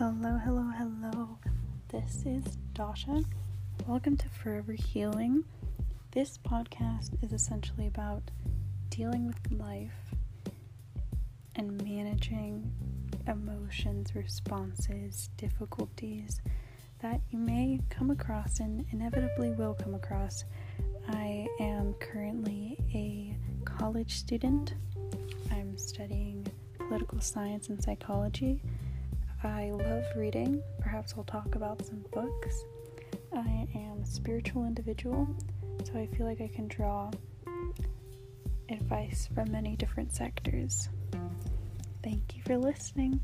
Hello, hello, hello. This is Dasha. Welcome to Forever Healing. This podcast is essentially about dealing with life and managing emotions, responses, difficulties that you may come across and inevitably will come across. I am currently a college student. I'm studying political science and psychology. I love reading. Perhaps I'll talk about some books. I am a spiritual individual, so I feel like I can draw advice from many different sectors. Thank you for listening.